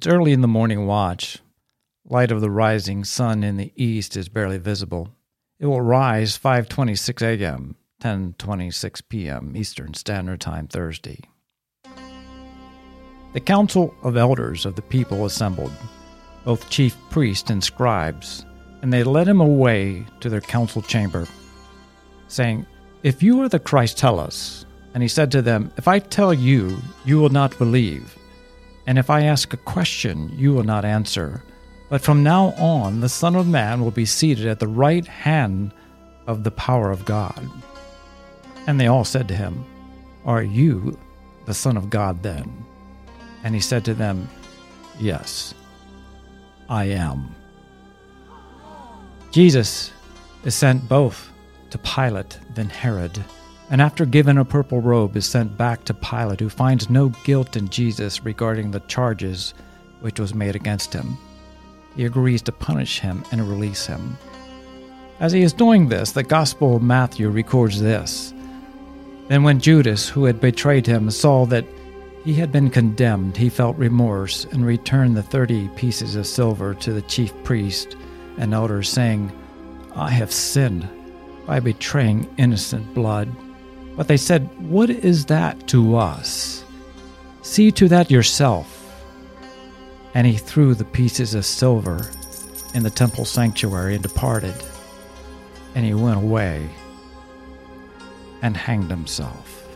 It's early in the morning watch. Light of the rising sun in the east is barely visible. It will rise 5:26 a.m., 10:26 p.m. Eastern Standard Time Thursday. The council of elders of the people assembled, both chief priests and scribes, and they led him away to their council chamber, saying, If you are the Christ, tell us. And he said to them, If I tell you, you will not believe. And if I ask a question, you will not answer. But from now on, the Son of Man will be seated at the right hand of the power of God. And they all said to him, Are you the Son of God then? And he said to them, Yes, I am. Jesus is sent both to Pilate, then Herod, and after given a purple robe is sent back to Pilate, who finds no guilt in Jesus regarding the charges which was made against him. He agrees to punish him and release him. As he is doing this, the Gospel of Matthew records this. Then, when Judas, who had betrayed him, saw that he had been condemned, he felt remorse and returned the thirty pieces of silver to the chief priest and elders, saying, I have sinned by betraying innocent blood. But they said, What is that to us? See to that yourself. And he threw the pieces of silver in the temple sanctuary and departed. And he went away and hanged himself.